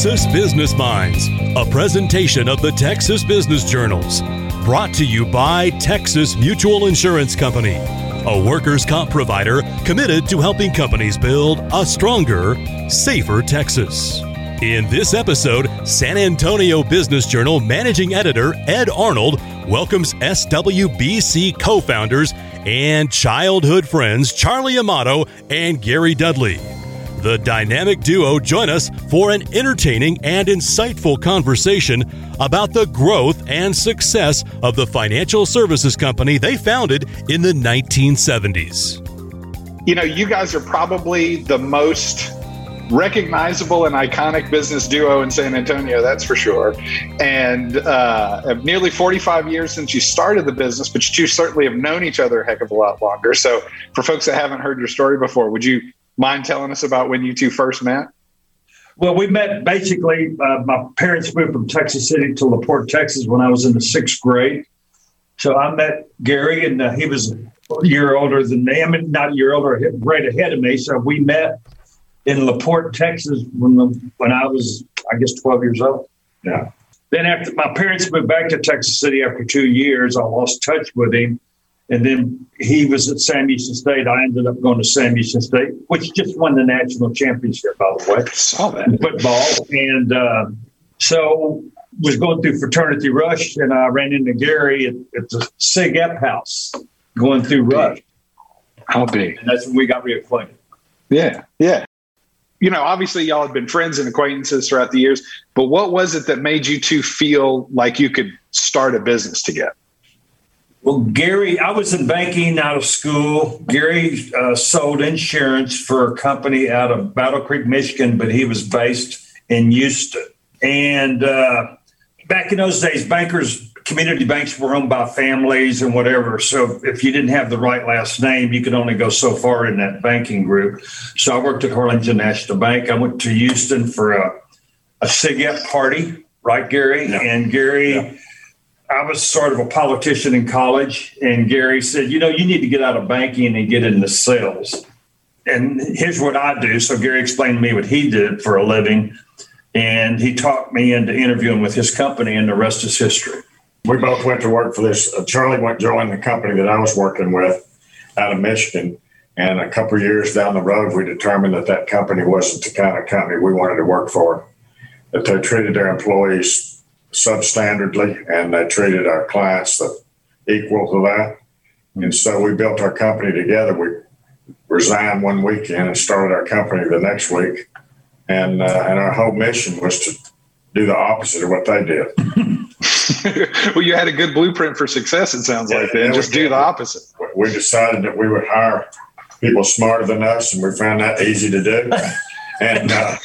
Texas Business Minds, a presentation of the Texas Business Journals, brought to you by Texas Mutual Insurance Company, a workers' comp provider committed to helping companies build a stronger, safer Texas. In this episode, San Antonio Business Journal managing editor Ed Arnold welcomes SWBC co founders and childhood friends Charlie Amato and Gary Dudley. The dynamic duo join us for an entertaining and insightful conversation about the growth and success of the financial services company they founded in the 1970s. You know, you guys are probably the most recognizable and iconic business duo in San Antonio, that's for sure. And uh, nearly 45 years since you started the business, but you two certainly have known each other a heck of a lot longer. So, for folks that haven't heard your story before, would you mind telling us about when you two first met? Well, we met basically. Uh, my parents moved from Texas City to LaPorte, Texas, when I was in the sixth grade. So I met Gary, and uh, he was a year older than me. I mean, not a year older, right ahead of me. So we met in LaPorte, Texas, when the, when I was, I guess, twelve years old. Yeah. Then after my parents moved back to Texas City after two years, I lost touch with him. And then he was at Sam Houston State. I ended up going to Sam Houston State, which just won the national championship, by the way. Saw that. Football. And uh, so was going through fraternity rush, and I ran into Gary at, at the Sig Ep house going through rush. How big? And that's when we got reacquainted. Yeah, yeah. You know, obviously, y'all had been friends and acquaintances throughout the years, but what was it that made you two feel like you could start a business together? Well, Gary, I was in banking out of school. Gary uh, sold insurance for a company out of Battle Creek, Michigan, but he was based in Houston. And uh, back in those days, bankers, community banks were owned by families and whatever. So if you didn't have the right last name, you could only go so far in that banking group. So I worked at Harlingen National Bank. I went to Houston for a, a SIGEP party, right, Gary? And Gary. I was sort of a politician in college, and Gary said, You know, you need to get out of banking and get into sales. And here's what I do. So Gary explained to me what he did for a living, and he talked me into interviewing with his company, and the rest is history. We both went to work for this. Uh, Charlie went joined the company that I was working with out of Michigan. And a couple years down the road, we determined that that company wasn't the kind of company we wanted to work for. That they treated their employees substandardly, and they treated our clients equal to that. And so we built our company together. We resigned one weekend and started our company the next week. And, uh, and our whole mission was to do the opposite of what they did. well, you had a good blueprint for success, it sounds like, then. Just do the opposite. We decided that we would hire people smarter than us, and we found that easy to do. and uh,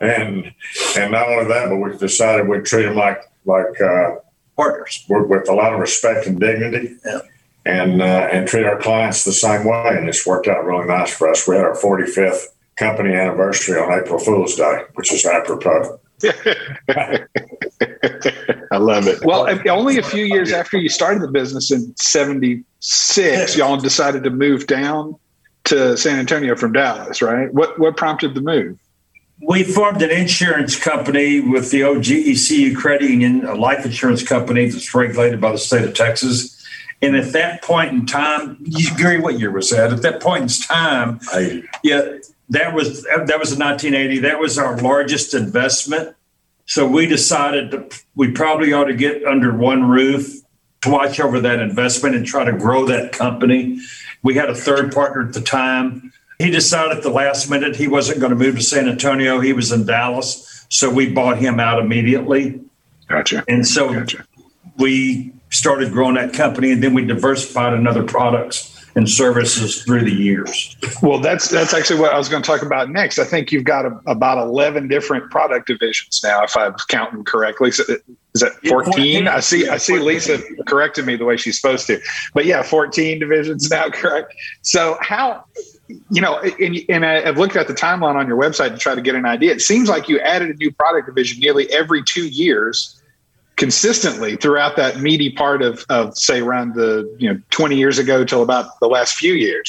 and and not only that, but we decided we'd treat them like like uh, partners with a lot of respect and dignity. Yeah. And uh, and treat our clients the same way, and it's worked out really nice for us. We had our 45th company anniversary on April Fool's Day, which is apropos. I love it. Well, only a few years after you started the business in '76, y'all decided to move down to San Antonio from Dallas, right? What what prompted the move? We formed an insurance company with the OGECU Credit Union, a life insurance company that's regulated by the state of Texas. And at that point in time, you, Gary, what year was that? At that point in time, yeah, that was that was in 1980. That was our largest investment. So we decided that we probably ought to get under one roof to watch over that investment and try to grow that company. We had a third partner at the time. He decided at the last minute he wasn't going to move to San Antonio. He was in Dallas. So we bought him out immediately. Gotcha. And so gotcha. we started growing that company and then we diversified in other products and services through the years. Well, that's that's actually what I was going to talk about next. I think you've got a, about eleven different product divisions now, if I'm counting correctly. So is that 14? I see I see Lisa corrected me the way she's supposed to. But yeah, 14 divisions now, correct? So how you know, and, and I've looked at the timeline on your website to try to get an idea. It seems like you added a new product division nearly every two years consistently throughout that meaty part of, of say around the you know 20 years ago till about the last few years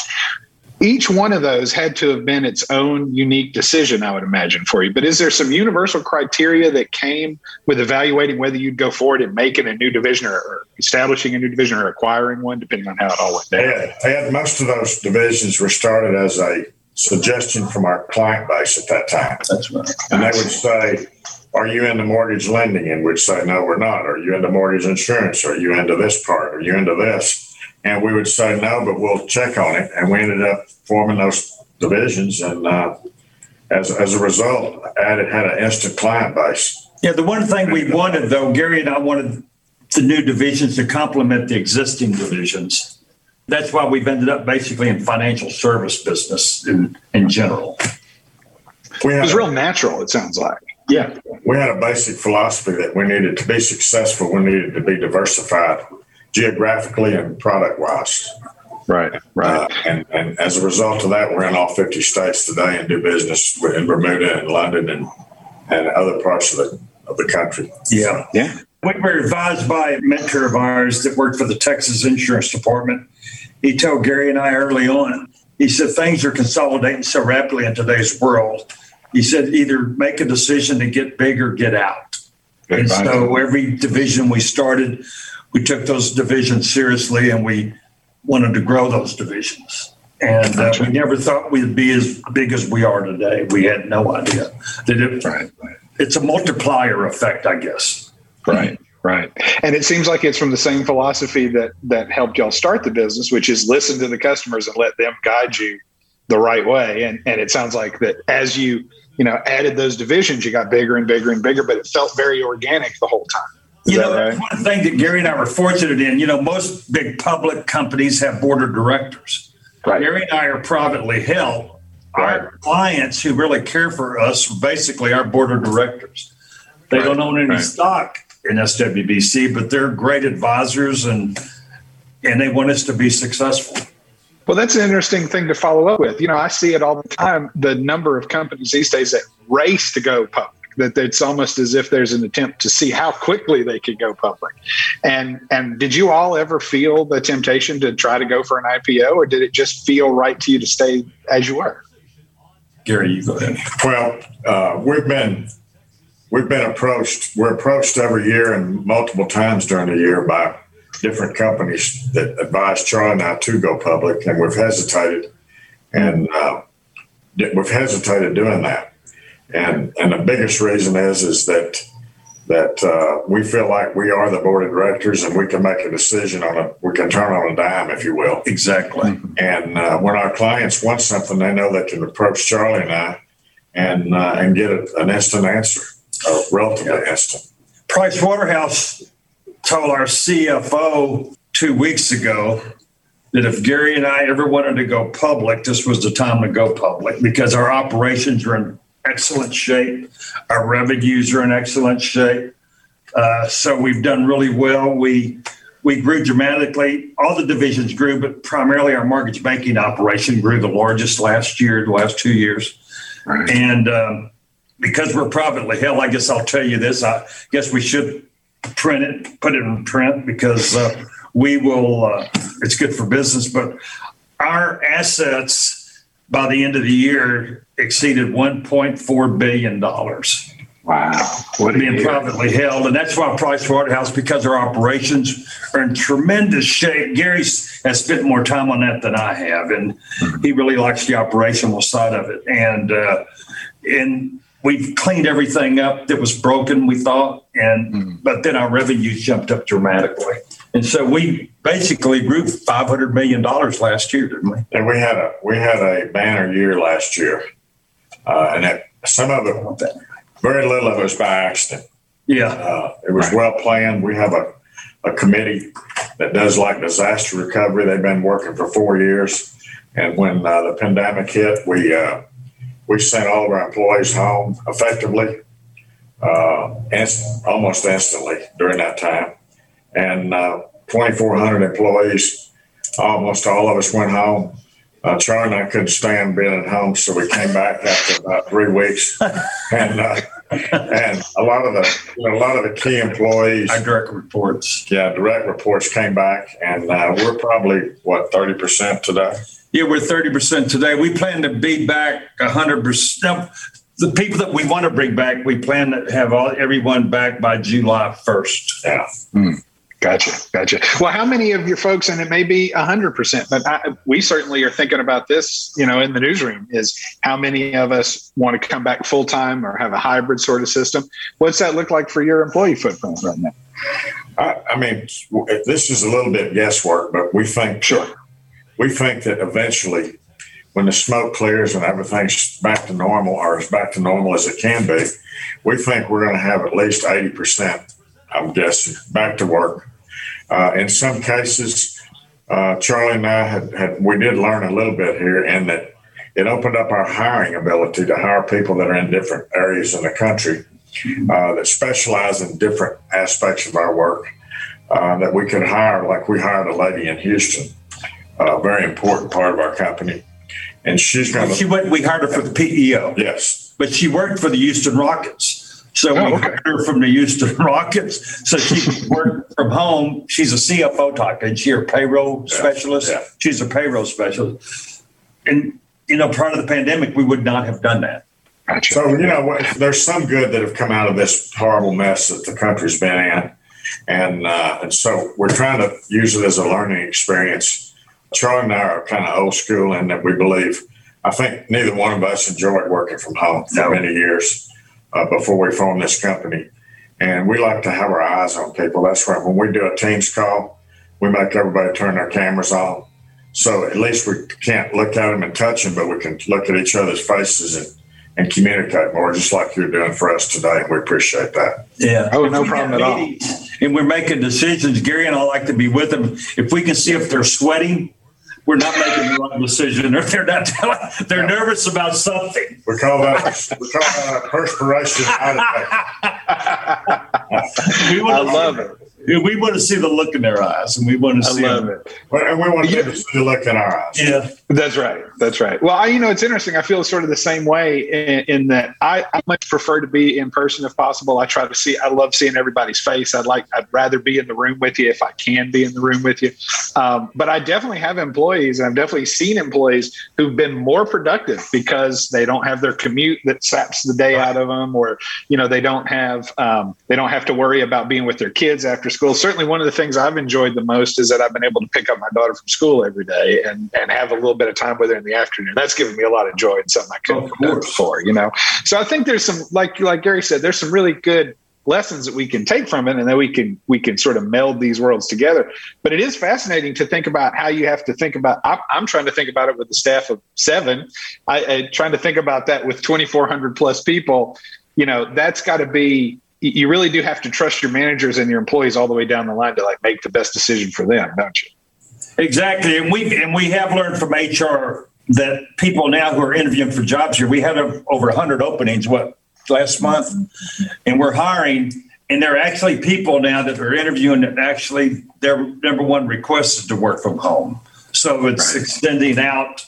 each one of those had to have been its own unique decision, I would imagine, for you. But is there some universal criteria that came with evaluating whether you'd go forward and making a new division or, or establishing a new division or acquiring one, depending on how it all went down? Yeah, had, most of those divisions were started as a suggestion from our client base at that time. That's right. And they would say, Are you into mortgage lending? And we'd say, No, we're not. Are you into mortgage insurance? Are you into this part? Are you into this? And we would say no, but we'll check on it. And we ended up forming those divisions, and uh, as as a result, added had an instant client base. Yeah, the one thing we wanted though, Gary and I wanted the new divisions to complement the existing divisions. That's why we've ended up basically in financial service business in, in general. We it was real natural, it sounds like. Yeah. We had a basic philosophy that we needed to be successful, we needed to be diversified geographically and product wise. Right, right. Uh, and, and as a result of that, we're in all 50 states today and do business in Bermuda and London and, and other parts of the, of the country. Yeah. Yeah. We were advised by a mentor of ours that worked for the Texas Insurance Department. He told Gary and I early on, he said, things are consolidating so rapidly in today's world. He said, either make a decision to get big or get out. Good and so every division we started, we took those divisions seriously and we wanted to grow those divisions. And uh, we never thought we'd be as big as we are today. We had no idea that it, right, right. it's a multiplier effect, I guess. Right, right. And it seems like it's from the same philosophy that that helped y'all start the business, which is listen to the customers and let them guide you the right way. And and it sounds like that as you you know added those divisions, you got bigger and bigger and bigger, but it felt very organic the whole time. Is you know, right? one thing that Gary and I were fortunate in. You know, most big public companies have board of directors. Right. Gary and I are privately held. Right. Our clients who really care for us are basically our board of directors. They right. don't own any stock in SWBC, but they're great advisors and and they want us to be successful. Well, that's an interesting thing to follow up with. You know, I see it all the time. The number of companies these days that race to go public that it's almost as if there's an attempt to see how quickly they could go public. And and did you all ever feel the temptation to try to go for an IPO, or did it just feel right to you to stay as you were? Gary, you go ahead. Well, uh, we've been we've been approached. We're approached every year and multiple times during the year by different companies that advise Charlie and I to go public, and we've hesitated, and uh, we've hesitated doing that. And and the biggest reason is is that that uh, we feel like we are the board of directors and we can make a decision on a we can turn on a dime if you will. Exactly. And uh, when our clients want something they know they can approach charlie and i and uh, and get a, an instant answer a relatively yeah. instant. Price waterhouse told our cfo two weeks ago that if Gary and I ever wanted to go public, this was the time to go public because our operations are in excellent shape. Our revenues are in excellent shape. Uh, so we've done really well. We we grew dramatically. All the divisions grew, but primarily our mortgage banking operation grew the largest last year, the last two years. Right. And um, because we're privately held, I guess I'll tell you this. I guess we should print it, put it in print because uh, we will. Uh, it's good for business, but our assets by the end of the year exceeded $1.4 billion. Wow. What being privately held. And that's why Price Waterhouse, because our operations are in tremendous shape. Gary has spent more time on that than I have. And he really likes the operational side of it. And, uh, and we've cleaned everything up that was broken, we thought. And, mm-hmm. but then our revenues jumped up dramatically. And so we basically grew five hundred million dollars last year, didn't we? And we had a we had a banner year last year, uh, and that, some of it, very little of it was by accident. Yeah, uh, it was right. well planned. We have a a committee that does like disaster recovery. They've been working for four years, and when uh, the pandemic hit, we uh, we sent all of our employees home effectively, uh, inst- almost instantly during that time and uh, 2,400 employees. Almost all of us went home. Uh, Charlie and I couldn't stand being at home, so we came back after about three weeks, and uh, and a lot of the you know, a lot of the key employees, our direct reports, yeah, direct reports came back, and uh, we're probably what thirty percent today. Yeah, we're 30% today. We plan to be back 100%. Now, the people that we want to bring back, we plan to have all everyone back by July 1st. Yeah. Mm. Gotcha, gotcha. Well, how many of your folks, and it may be hundred percent, but I, we certainly are thinking about this. You know, in the newsroom, is how many of us want to come back full time or have a hybrid sort of system? What's that look like for your employee footprint right now? I, I mean, this is a little bit guesswork, but we think sure. We think that eventually, when the smoke clears and everything's back to normal, or as back to normal as it can be, we think we're going to have at least eighty percent. I'm guessing back to work uh, in some cases, uh, Charlie and I had, had, we did learn a little bit here, and that it opened up our hiring ability to hire people that are in different areas in the country uh, that specialize in different aspects of our work. Uh, that we could hire, like we hired a lady in Houston, a very important part of our company, and she's going to. She went. We hired her for the PEO. Yes, but she worked for the Houston Rockets. So oh, we okay. hired her from the Houston Rockets so she worked from home. She's a CFO type, and she's a payroll yeah. specialist. Yeah. She's a payroll specialist. And, you know, prior to the pandemic, we would not have done that. Gotcha. So, you know, there's some good that have come out of this horrible mess that the country's been in. And, uh, and so we're trying to use it as a learning experience. Charlie and I are kind of old school in that we believe, I think neither one of us enjoyed working from home for no. many years uh, before we formed this company. And we like to have our eyes on people. That's why when we do a Teams call, we make everybody turn their cameras on. So at least we can't look at them and touch them, but we can look at each other's faces and, and communicate more, just like you're doing for us today. And we appreciate that. Yeah. Oh, no problem at all. And we're making decisions. Gary and I like to be with them. If we can see if they're sweating, we're not making the right decision, or they're not. They're nervous about something. We call that we call that perspiration. I love it we want to see the look in their eyes, and we want to see. I love them. it. And we want them to see the look in our eyes. Yeah, that's right. That's right. Well, I, you know, it's interesting. I feel sort of the same way in, in that I, I, much prefer to be in person if possible. I try to see. I love seeing everybody's face. I'd like. I'd rather be in the room with you if I can be in the room with you. Um, but I definitely have employees. and I've definitely seen employees who've been more productive because they don't have their commute that saps the day right. out of them, or you know, they don't have um, they don't have to worry about being with their kids after school. Certainly, one of the things I've enjoyed the most is that I've been able to pick up my daughter from school every day and, and have a little bit of time with her in the afternoon. That's given me a lot of joy and something I couldn't have done before, you know. So I think there's some, like like Gary said, there's some really good lessons that we can take from it and then we can we can sort of meld these worlds together but it is fascinating to think about how you have to think about i'm, I'm trying to think about it with the staff of seven I, I trying to think about that with 2400 plus people you know that's got to be you really do have to trust your managers and your employees all the way down the line to like make the best decision for them, don't you? Exactly, and we and we have learned from HR that people now who are interviewing for jobs here, we had over 100 openings what last month, and we're hiring. And there are actually people now that are interviewing that actually their number one request is to work from home. So it's right. extending out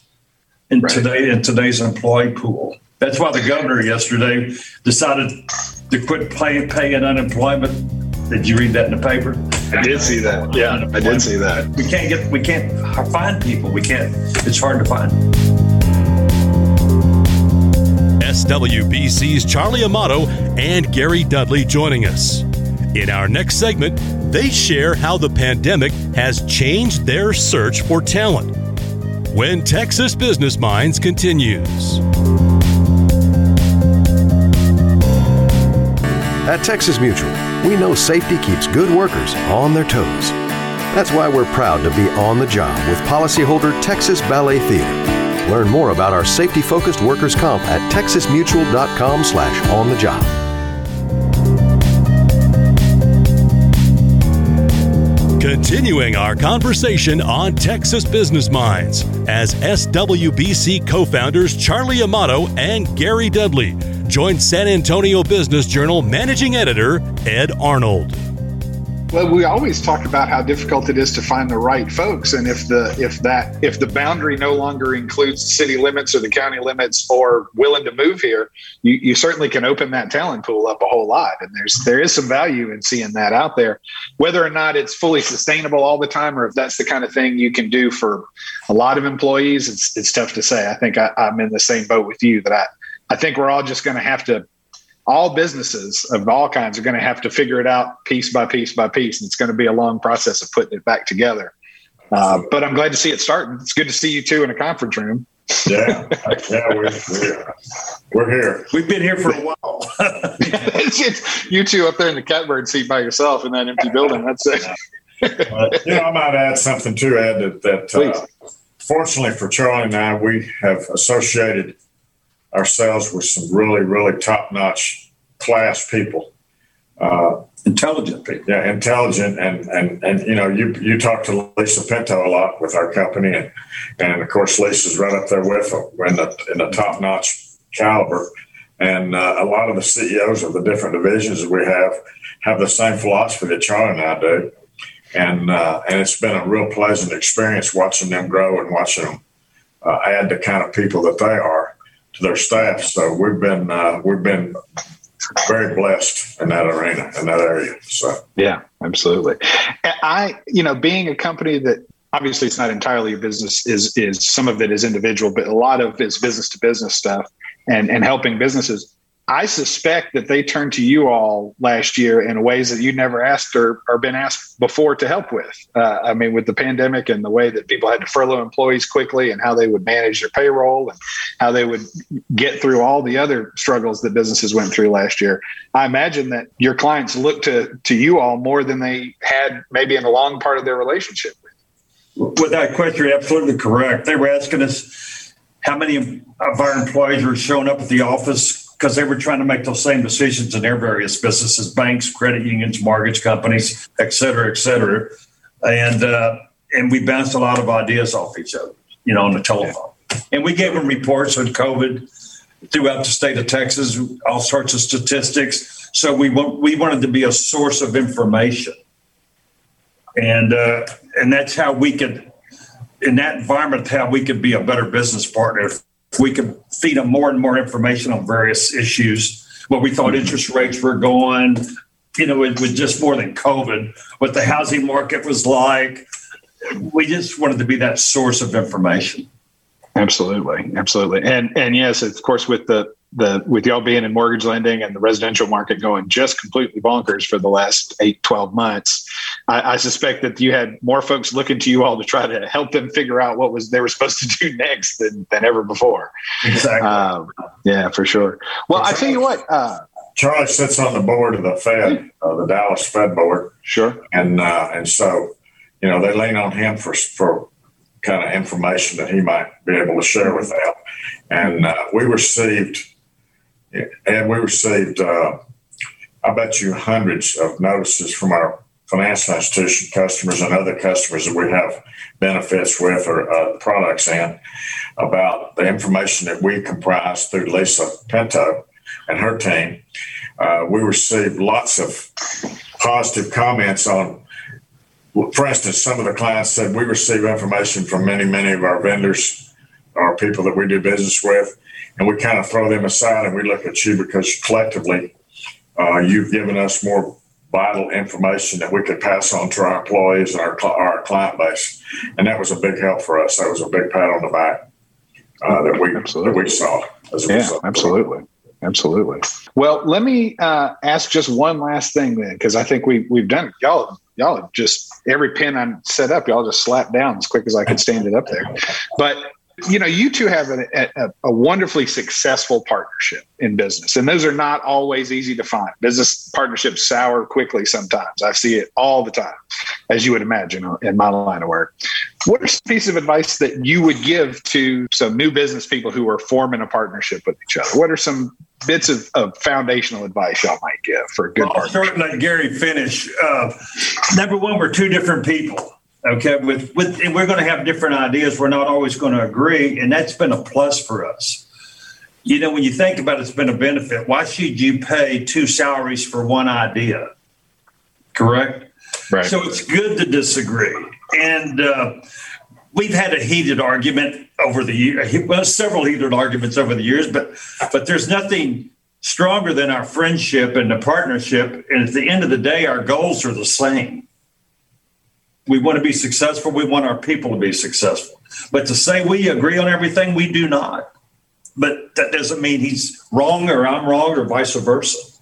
in right. today in today's employee pool. That's why the governor yesterday decided to quit paying, paying unemployment. Did you read that in the paper? I did see that. Yeah, I did see that. We can't get, we can't find people. We can't. It's hard to find. SWBC's Charlie Amato and Gary Dudley joining us. In our next segment, they share how the pandemic has changed their search for talent. When Texas Business Minds continues. At Texas Mutual, we know safety keeps good workers on their toes. That's why we're proud to be on the job with policyholder Texas Ballet Theater. Learn more about our safety-focused workers' comp at texasmutual.com slash on the job. Continuing our conversation on Texas Business Minds as SWBC co founders Charlie Amato and Gary Dudley join San Antonio Business Journal managing editor Ed Arnold. Well, we always talk about how difficult it is to find the right folks, and if the if that if the boundary no longer includes city limits or the county limits, or willing to move here, you, you certainly can open that talent pool up a whole lot. And there's there is some value in seeing that out there, whether or not it's fully sustainable all the time, or if that's the kind of thing you can do for a lot of employees. It's it's tough to say. I think I, I'm in the same boat with you that I I think we're all just going to have to all businesses of all kinds are going to have to figure it out piece by piece by piece. And it's going to be a long process of putting it back together. Uh, but I'm glad to see it starting. It's good to see you two in a conference room. Yeah, yeah, we're, we're, we're here. We've been here for a while. it's, it's you two up there in the catbird seat by yourself in that empty building. That's it. you know, I might add something too, Ed that, that uh, fortunately for Charlie and I, we have associated ourselves with some really, really top notch class people. Uh, intelligent people. Yeah, intelligent. And, and, and, you know, you, you talk to Lisa Pinto a lot with our company. And, and of course, Lisa's right up there with them in the, in the top notch caliber. And uh, a lot of the CEOs of the different divisions that we have have the same philosophy that Charlie and I do. And, uh, and it's been a real pleasant experience watching them grow and watching them uh, add the kind of people that they are to their staff. So we've been uh, we've been very blessed in that arena in that area. So yeah, absolutely. I you know being a company that obviously it's not entirely a business is is some of it is individual, but a lot of it's business to business stuff and and helping businesses. I suspect that they turned to you all last year in ways that you never asked or, or been asked before to help with. Uh, I mean, with the pandemic and the way that people had to furlough employees quickly and how they would manage their payroll and how they would get through all the other struggles that businesses went through last year. I imagine that your clients look to, to you all more than they had maybe in a long part of their relationship with. Without question, you're absolutely correct. They were asking us how many of our employees were showing up at the office because they were trying to make those same decisions in their various businesses banks credit unions mortgage companies et cetera et cetera. And uh, and we bounced a lot of ideas off each other you know on the telephone. And we gave them reports on covid throughout the state of texas all sorts of statistics. So we want, we wanted to be a source of information. And uh, and that's how we could in that environment how we could be a better business partner we could feed them more and more information on various issues, what we thought interest rates were going, you know, with, with just more than COVID, what the housing market was like. We just wanted to be that source of information. Absolutely, absolutely, and and yes, of course, with the the with y'all being in mortgage lending and the residential market going just completely bonkers for the last eight, 12 months, I, I, suspect that you had more folks looking to you all to try to help them figure out what was they were supposed to do next than, than ever before. Exactly. Um, yeah, for sure. Well, I tell you what, uh, Charlie sits on the board of the Fed, uh, the Dallas Fed board. Sure. And uh, and so, you know, they lean on him for for kind of information that he might be able to share with them. And uh, we received and we received, uh, I bet you, hundreds of notices from our financial institution customers and other customers that we have benefits with or uh, products in about the information that we comprise through Lisa Pinto and her team. Uh, we received lots of positive comments on for instance, some of the clients said we receive information from many, many of our vendors or people that we do business with and we kind of throw them aside and we look at you because collectively uh, you've given us more vital information that we could pass on to our employees and our, our client base. And that was a big help for us. That was a big pat on the back uh, that we absolutely. that we saw. yeah, absolutely. Absolutely. Well, let me uh, ask just one last thing then, because I think we we've done it. Y'all, y'all just every pin I set up, y'all just slapped down as quick as I could stand it up there. But you know, you two have a, a, a, wonderfully successful partnership in business, and those are not always easy to find. Business partnerships sour quickly sometimes. I see it all the time, as you would imagine in my line of work. What are some piece of advice that you would give to some new business people who are forming a partnership with each other? What are some bits of, of foundational advice y'all might give for a good well, partnership? Starting let Gary finish. Uh, number one, we're two different people Okay, with with and we're going to have different ideas. We're not always going to agree, and that's been a plus for us. You know, when you think about it, it's been a benefit. Why should you pay two salaries for one idea? Correct. Right. So it's good to disagree. And uh, we've had a heated argument over the year, well, several heated arguments over the years, but but there's nothing stronger than our friendship and the partnership. And at the end of the day, our goals are the same. We want to be successful. We want our people to be successful. But to say we agree on everything, we do not. But that doesn't mean he's wrong or I'm wrong or vice versa.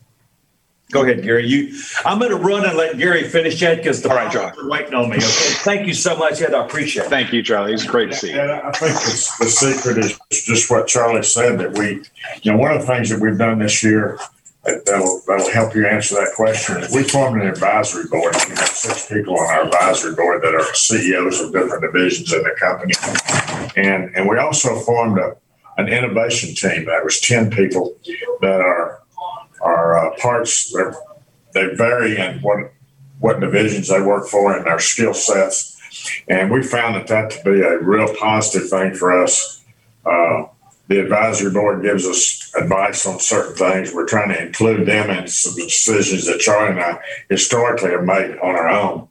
Go ahead, Gary. You, I'm going to run and let Gary finish that because the All right, Charlie. are waiting on me. Okay. Thank you so much, Ed. I appreciate it. Thank you, Charlie. It's great to see you. And I think the secret is just what Charlie said that we, you know, one of the things that we've done this year that'll, that'll help you answer that question. We formed an advisory board. We have six people on our advisory board that are CEOs of different divisions in the company. And, and we also formed a, an innovation team that was 10 people that are our uh, parts they vary in what what divisions they work for and their skill sets. And we found that that to be a real positive thing for us. Uh, the advisory board gives us advice on certain things. We're trying to include them in some decisions that Charlie and I historically have made on our own.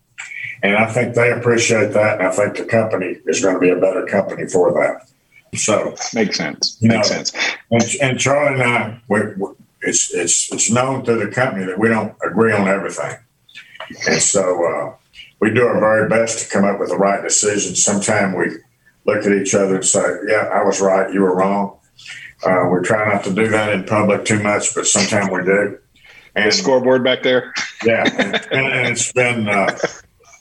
And I think they appreciate that. And I think the company is going to be a better company for that. So makes sense. Makes know, sense. And, and, Charlie and I, we, it's it's it's known to the company that we don't agree on everything, and so uh, we do our very best to come up with the right decision. Sometimes we look at each other and say, "Yeah, I was right, you were wrong." Uh, we try not to do that in public too much, but sometimes we do. And the scoreboard back there. yeah, and, and, it's been uh,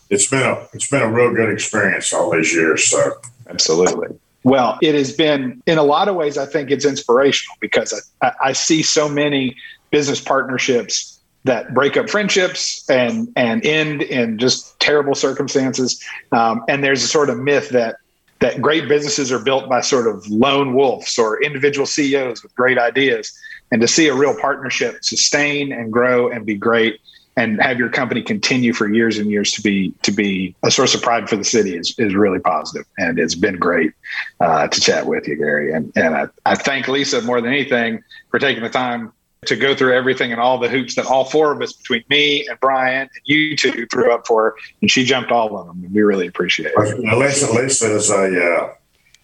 it's been a it's been a real good experience all these years. So absolutely. Well, it has been, in a lot of ways, I think it's inspirational because I, I see so many business partnerships that break up friendships and and end in just terrible circumstances. Um, and there's a sort of myth that that great businesses are built by sort of lone wolves or individual CEOs with great ideas. And to see a real partnership sustain and grow and be great and have your company continue for years and years to be to be a source of pride for the city is, is really positive and it's been great uh, to chat with you gary and, and I, I thank lisa more than anything for taking the time to go through everything and all the hoops that all four of us between me and brian and you two threw up for her and she jumped all of them and we really appreciate it. Lisa lisa is a uh,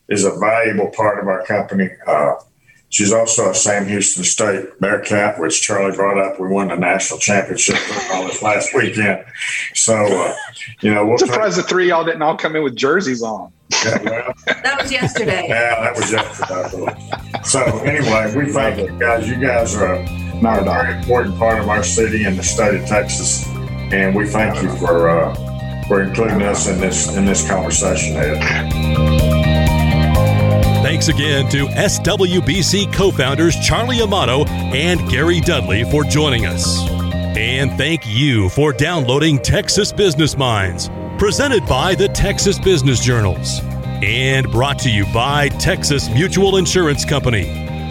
is a valuable part of our company. Uh, She's also a Sam Houston State Bearcat, which Charlie brought up. We won the national championship football this last weekend. So, uh, you know, we'll surprised the three y'all didn't all come in with jerseys on. Yeah, well, that was yesterday. Yeah, that was yesterday. so, anyway, we thank you guys. You guys are a, Not a very important part of our city and the state of Texas, and we thank you for uh, for including us in this in this conversation, Ed. Thanks again to SWBC co founders Charlie Amato and Gary Dudley for joining us. And thank you for downloading Texas Business Minds, presented by the Texas Business Journals, and brought to you by Texas Mutual Insurance Company,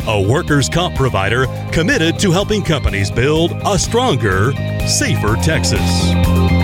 a workers' comp provider committed to helping companies build a stronger, safer Texas.